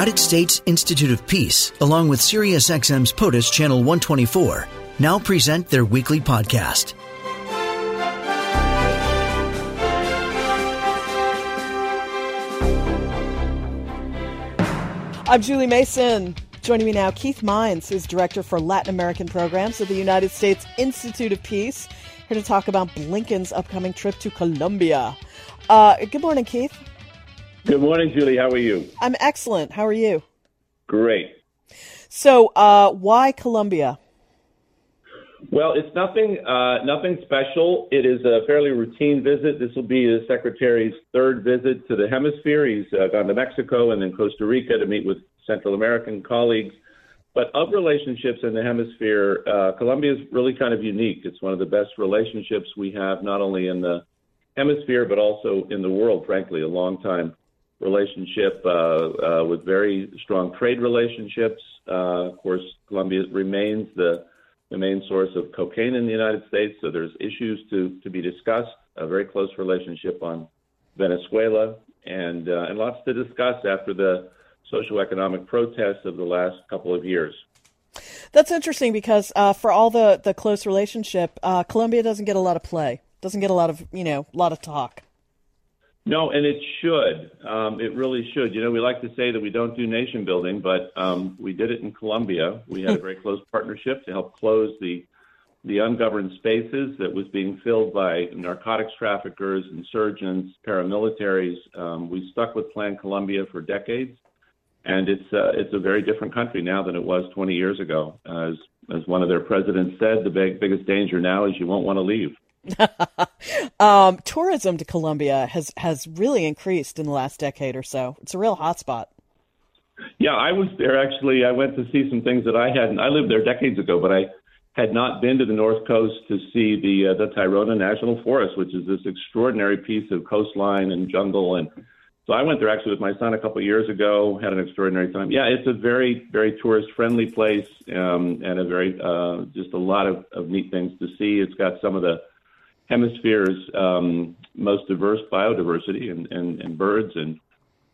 United States Institute of Peace, along with SiriusXM's POTUS Channel 124, now present their weekly podcast. I'm Julie Mason. Joining me now, Keith Mines, is Director for Latin American Programs at the United States Institute of Peace, here to talk about Blinken's upcoming trip to Colombia. Uh, good morning, Keith. Good morning, Julie. How are you? I'm excellent. How are you? Great. So, uh, why Colombia? Well, it's nothing, uh, nothing special. It is a fairly routine visit. This will be the secretary's third visit to the hemisphere. He's uh, gone to Mexico and then Costa Rica to meet with Central American colleagues. But of relationships in the hemisphere, uh, Colombia is really kind of unique. It's one of the best relationships we have, not only in the hemisphere but also in the world. Frankly, a long time relationship uh, uh, with very strong trade relationships. Uh, of course, Colombia remains the the main source of cocaine in the United States, so there's issues to to be discussed. A very close relationship on Venezuela, and uh, and lots to discuss after the socioeconomic protests of the last couple of years. That's interesting because uh, for all the the close relationship, uh, Colombia doesn't get a lot of play, doesn't get a lot of you know a lot of talk. No, and it should. Um, it really should. You know, we like to say that we don't do nation building, but um, we did it in Colombia. We had a very close partnership to help close the the ungoverned spaces that was being filled by narcotics traffickers, insurgents, paramilitaries. Um, we stuck with Plan Colombia for decades, and it's uh, it's a very different country now than it was 20 years ago. As as one of their presidents said, the big, biggest danger now is you won't want to leave. um, tourism to Colombia has has really increased in the last decade or so. It's a real hotspot. Yeah, I was there actually. I went to see some things that I hadn't. I lived there decades ago, but I had not been to the north coast to see the uh, the Tayrona National Forest, which is this extraordinary piece of coastline and jungle. And so I went there actually with my son a couple of years ago. Had an extraordinary time. Yeah, it's a very very tourist friendly place um, and a very uh, just a lot of, of neat things to see. It's got some of the hemisphere's um, most diverse biodiversity and, and, and birds and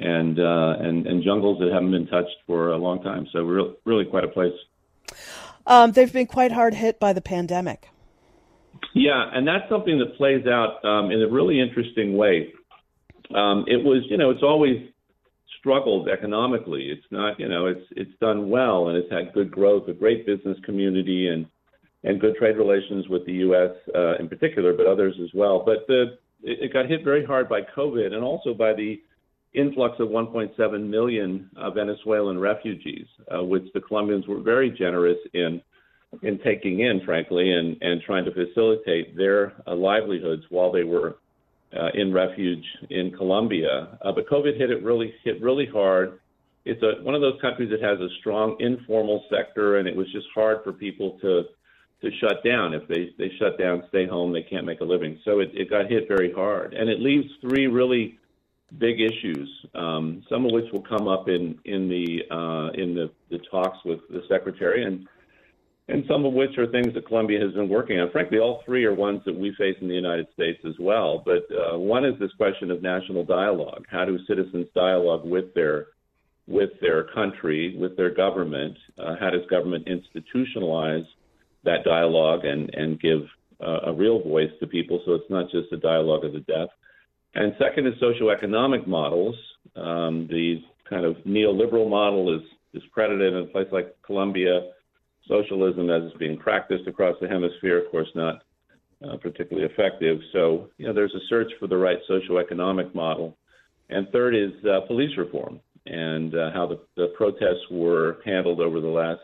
and, uh, and and jungles that haven't been touched for a long time. So really quite a place. Um, they've been quite hard hit by the pandemic. Yeah, and that's something that plays out um, in a really interesting way. Um, it was, you know, it's always struggled economically. It's not, you know, it's it's done well and it's had good growth, a great business community, and and good trade relations with the U.S. Uh, in particular, but others as well. But the, it, got hit very hard by COVID and also by the influx of 1.7 million uh, Venezuelan refugees, uh, which the Colombians were very generous in in taking in, frankly, and and trying to facilitate their uh, livelihoods while they were uh, in refuge in Colombia. Uh, but COVID hit it really hit really hard. It's a, one of those countries that has a strong informal sector, and it was just hard for people to to shut down. If they, they shut down, stay home, they can't make a living. So it, it got hit very hard. And it leaves three really big issues, um, some of which will come up in, in, the, uh, in the, the talks with the secretary, and, and some of which are things that Colombia has been working on. Frankly, all three are ones that we face in the United States as well. But uh, one is this question of national dialogue. How do citizens dialogue with their with their country, with their government? Uh, how does government institutionalize that dialogue and and give uh, a real voice to people, so it's not just a dialogue of the deaf. And second is socioeconomic models. Um, the kind of neoliberal model is is credited in a place like Colombia. Socialism, as it's being practiced across the hemisphere, of course, not uh, particularly effective. So, you know, there's a search for the right socioeconomic model. And third is uh, police reform and uh, how the, the protests were handled over the last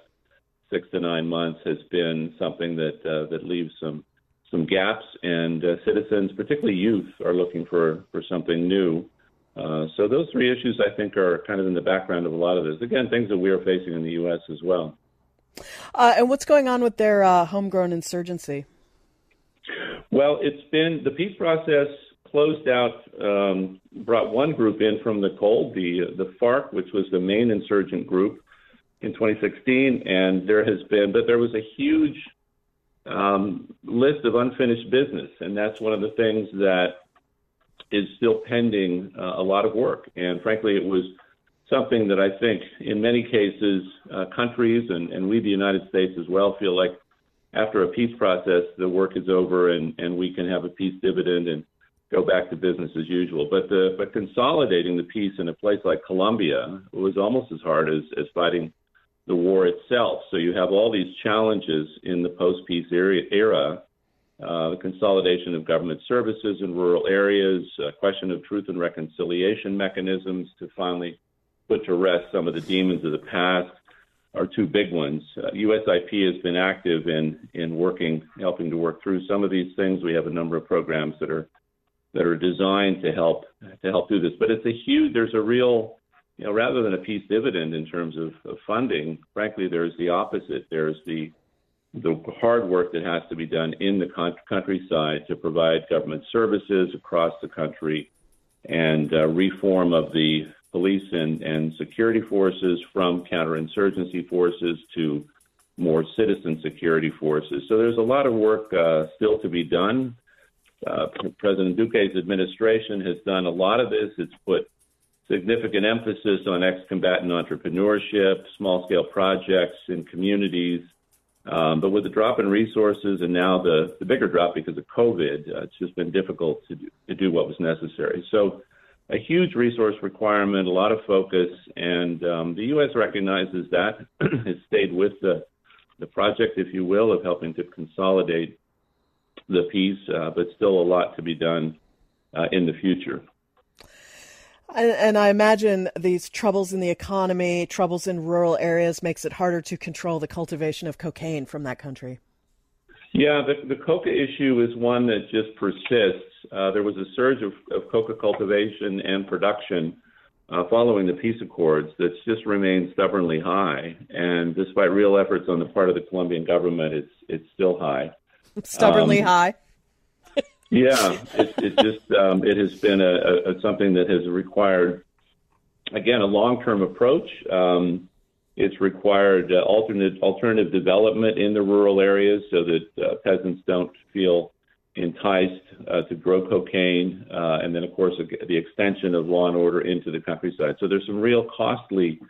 six to nine months has been something that uh, that leaves some some gaps, and uh, citizens, particularly youth, are looking for for something new. Uh, so those three issues, I think, are kind of in the background of a lot of this. Again, things that we are facing in the U.S. as well. Uh, and what's going on with their uh, homegrown insurgency? Well, it's been the peace process closed out, um, brought one group in from the cold, the the FARC, which was the main insurgent group, in 2016, and there has been, but there was a huge um, list of unfinished business, and that's one of the things that is still pending uh, a lot of work. And frankly, it was something that I think in many cases uh, countries and, and we, the United States as well, feel like after a peace process, the work is over and, and we can have a peace dividend and go back to business as usual. But the but consolidating the peace in a place like Colombia was almost as hard as, as fighting the war itself. So you have all these challenges in the post-peace era, era uh, the consolidation of government services in rural areas, a question of truth and reconciliation mechanisms to finally put to rest some of the demons of the past are two big ones. Uh, USIP has been active in in working, helping to work through some of these things. We have a number of programs that are that are designed to help to help do this. But it's a huge. There's a real, you know, rather than a peace dividend in terms of, of funding. Frankly, there's the opposite. There's the the hard work that has to be done in the countryside to provide government services across the country and uh, reform of the police and, and security forces from counterinsurgency forces to more citizen security forces. So there's a lot of work uh, still to be done. Uh, President Duque's administration has done a lot of this. It's put significant emphasis on ex-combatant entrepreneurship, small-scale projects in communities. Um, but with the drop in resources and now the, the bigger drop because of COVID, uh, it's just been difficult to do, to do what was necessary. So a huge resource requirement, a lot of focus, and um, the U.S. recognizes that. has stayed with the the project, if you will, of helping to consolidate the peace, uh, but still a lot to be done uh, in the future. And, and, I imagine these troubles in the economy, troubles in rural areas, makes it harder to control the cultivation of cocaine from that country. Yeah, the, the coca issue is one that just persists. Uh, there was a surge of, of coca cultivation and production uh, following the peace accords that's just remained stubbornly high. And despite real efforts on the part of the Colombian government, it's it's still high. Stubbornly um, high. Yeah, it, it just um, it has been a, a, something that has required again a long term approach. Um, it's required uh, alternate alternative development in the rural areas so that uh, peasants don't feel enticed uh, to grow cocaine, uh, and then of course the extension of law and order into the countryside. So there's some real costly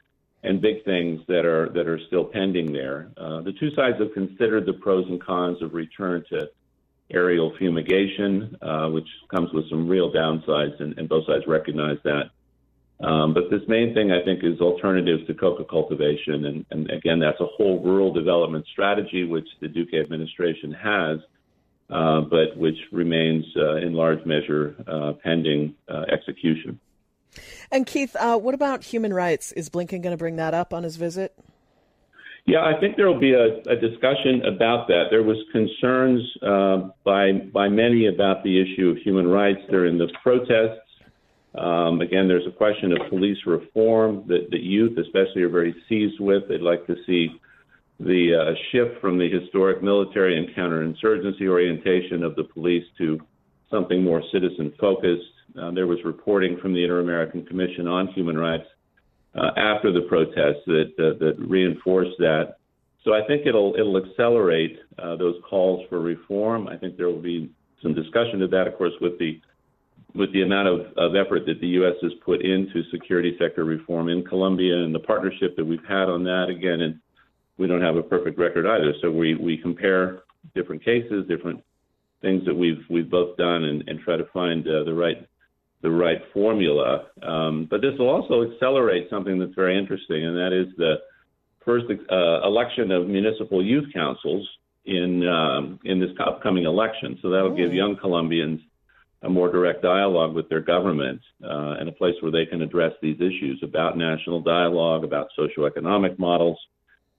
and big things that are that are still pending there. Uh, the two sides have considered the pros and cons of return to aerial fumigation, uh, which comes with some real downsides, and, and both sides recognize that. Um, but this main thing, I think, is alternatives to coca cultivation. And, and, again, that's a whole rural development strategy, which the Duque administration has, uh, but which remains uh, in large measure uh, pending uh, execution. And Keith, uh, what about human rights? Is Blinken going to bring that up on his visit? Yeah, I think there will be a, a discussion about that. There was concerns uh, by by many about the issue of human rights during the protests um, again, there's a question of police reform that, that youth, especially, are very seized with. They'd like to see the uh, shift from the historic military and counterinsurgency orientation of the police to something more citizen focused. Uh, there was reporting from the Inter American Commission on Human Rights uh, after the protests that, uh, that reinforced that. So I think it'll it'll accelerate uh, those calls for reform. I think there will be some discussion of that, of course, with the with the amount of, of effort that the U.S. has put into security sector reform in Colombia and the partnership that we've had on that, again, and we don't have a perfect record either. So we, we compare different cases, different things that we've we've both done, and, and try to find uh, the right the right formula. Um, but this will also accelerate something that's very interesting, and that is the first uh, election of municipal youth councils in um, in this upcoming election. So that will give young Colombians a more direct dialogue with their government uh, and a place where they can address these issues about national dialogue, about socioeconomic models,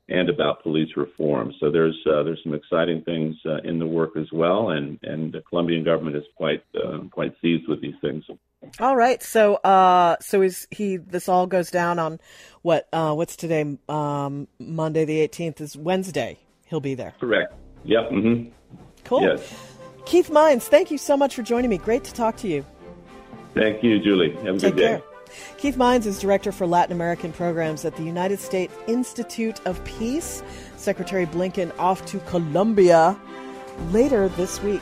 and about police reform. So there's uh, there's some exciting things uh, in the work as well, and and the Colombian government is quite uh, quite seized with these things. All right, so uh, so is he? This all goes down on what? Uh, what's today? Um, Monday the 18th is Wednesday. He'll be there. Correct. Yep. Mm-hmm. Cool. Yes. Keith Mines, thank you so much for joining me. Great to talk to you. Thank you, Julie. Have a Take good day. Care. Keith Mines is Director for Latin American Programs at the United States Institute of Peace. Secretary Blinken off to Colombia later this week.